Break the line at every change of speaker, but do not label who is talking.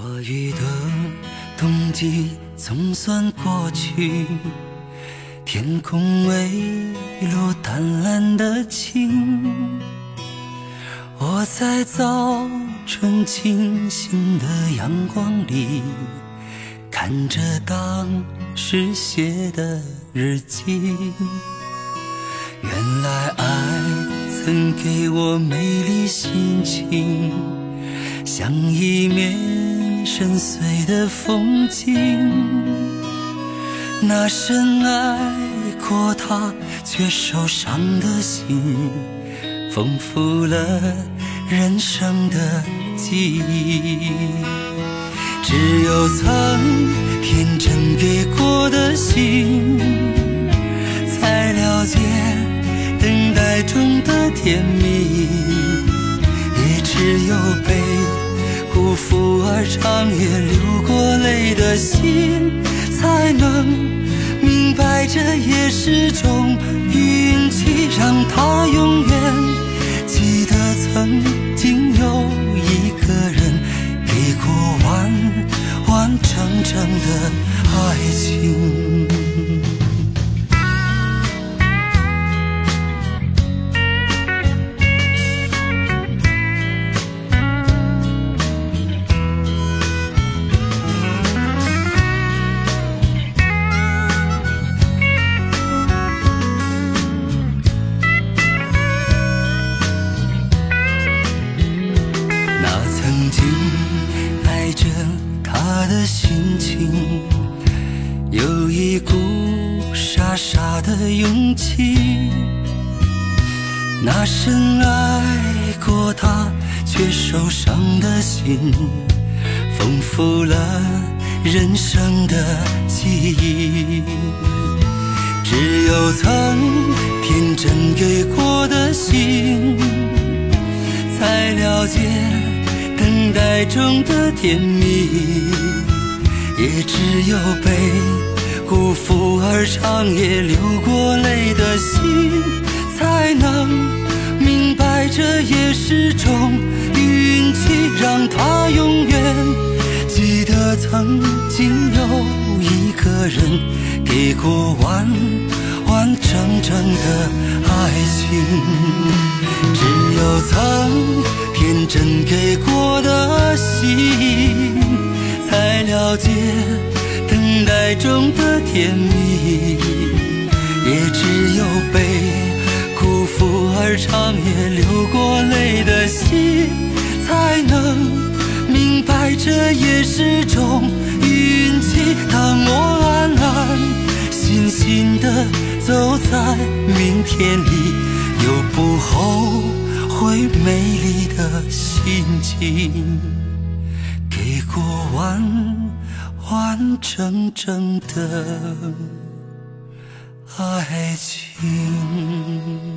多雨的冬季总算过去，天空微露淡蓝的晴。我在早春清新的阳光里，看着当时写的日记。原来爱曾给我美丽心情，像一面深邃的风景。那深爱过他却受伤的心，丰富了人生的记忆。只有曾天真给过的心，才了解。等待中的甜蜜，长夜流过泪的心，才能明白这也是种运气，让他永远记得曾经有一个人给过完完整整的爱情。的心情有一股傻傻的勇气，那深爱过他却受伤的心，丰富了人生的记忆。只有曾天真给过的心，才了解等待中的甜蜜，也只有被。辜负而长夜流过泪的心，才能明白这也是种运气，让他永远。记得曾经有一个人给过完完整整的爱情。只有曾天真给过爱中的甜蜜，也只有被辜负而长夜流过泪的心，才能明白这也是种运气。当我安安心心的走在明天里，有不后悔美丽的心情，给过完。完整整的爱情。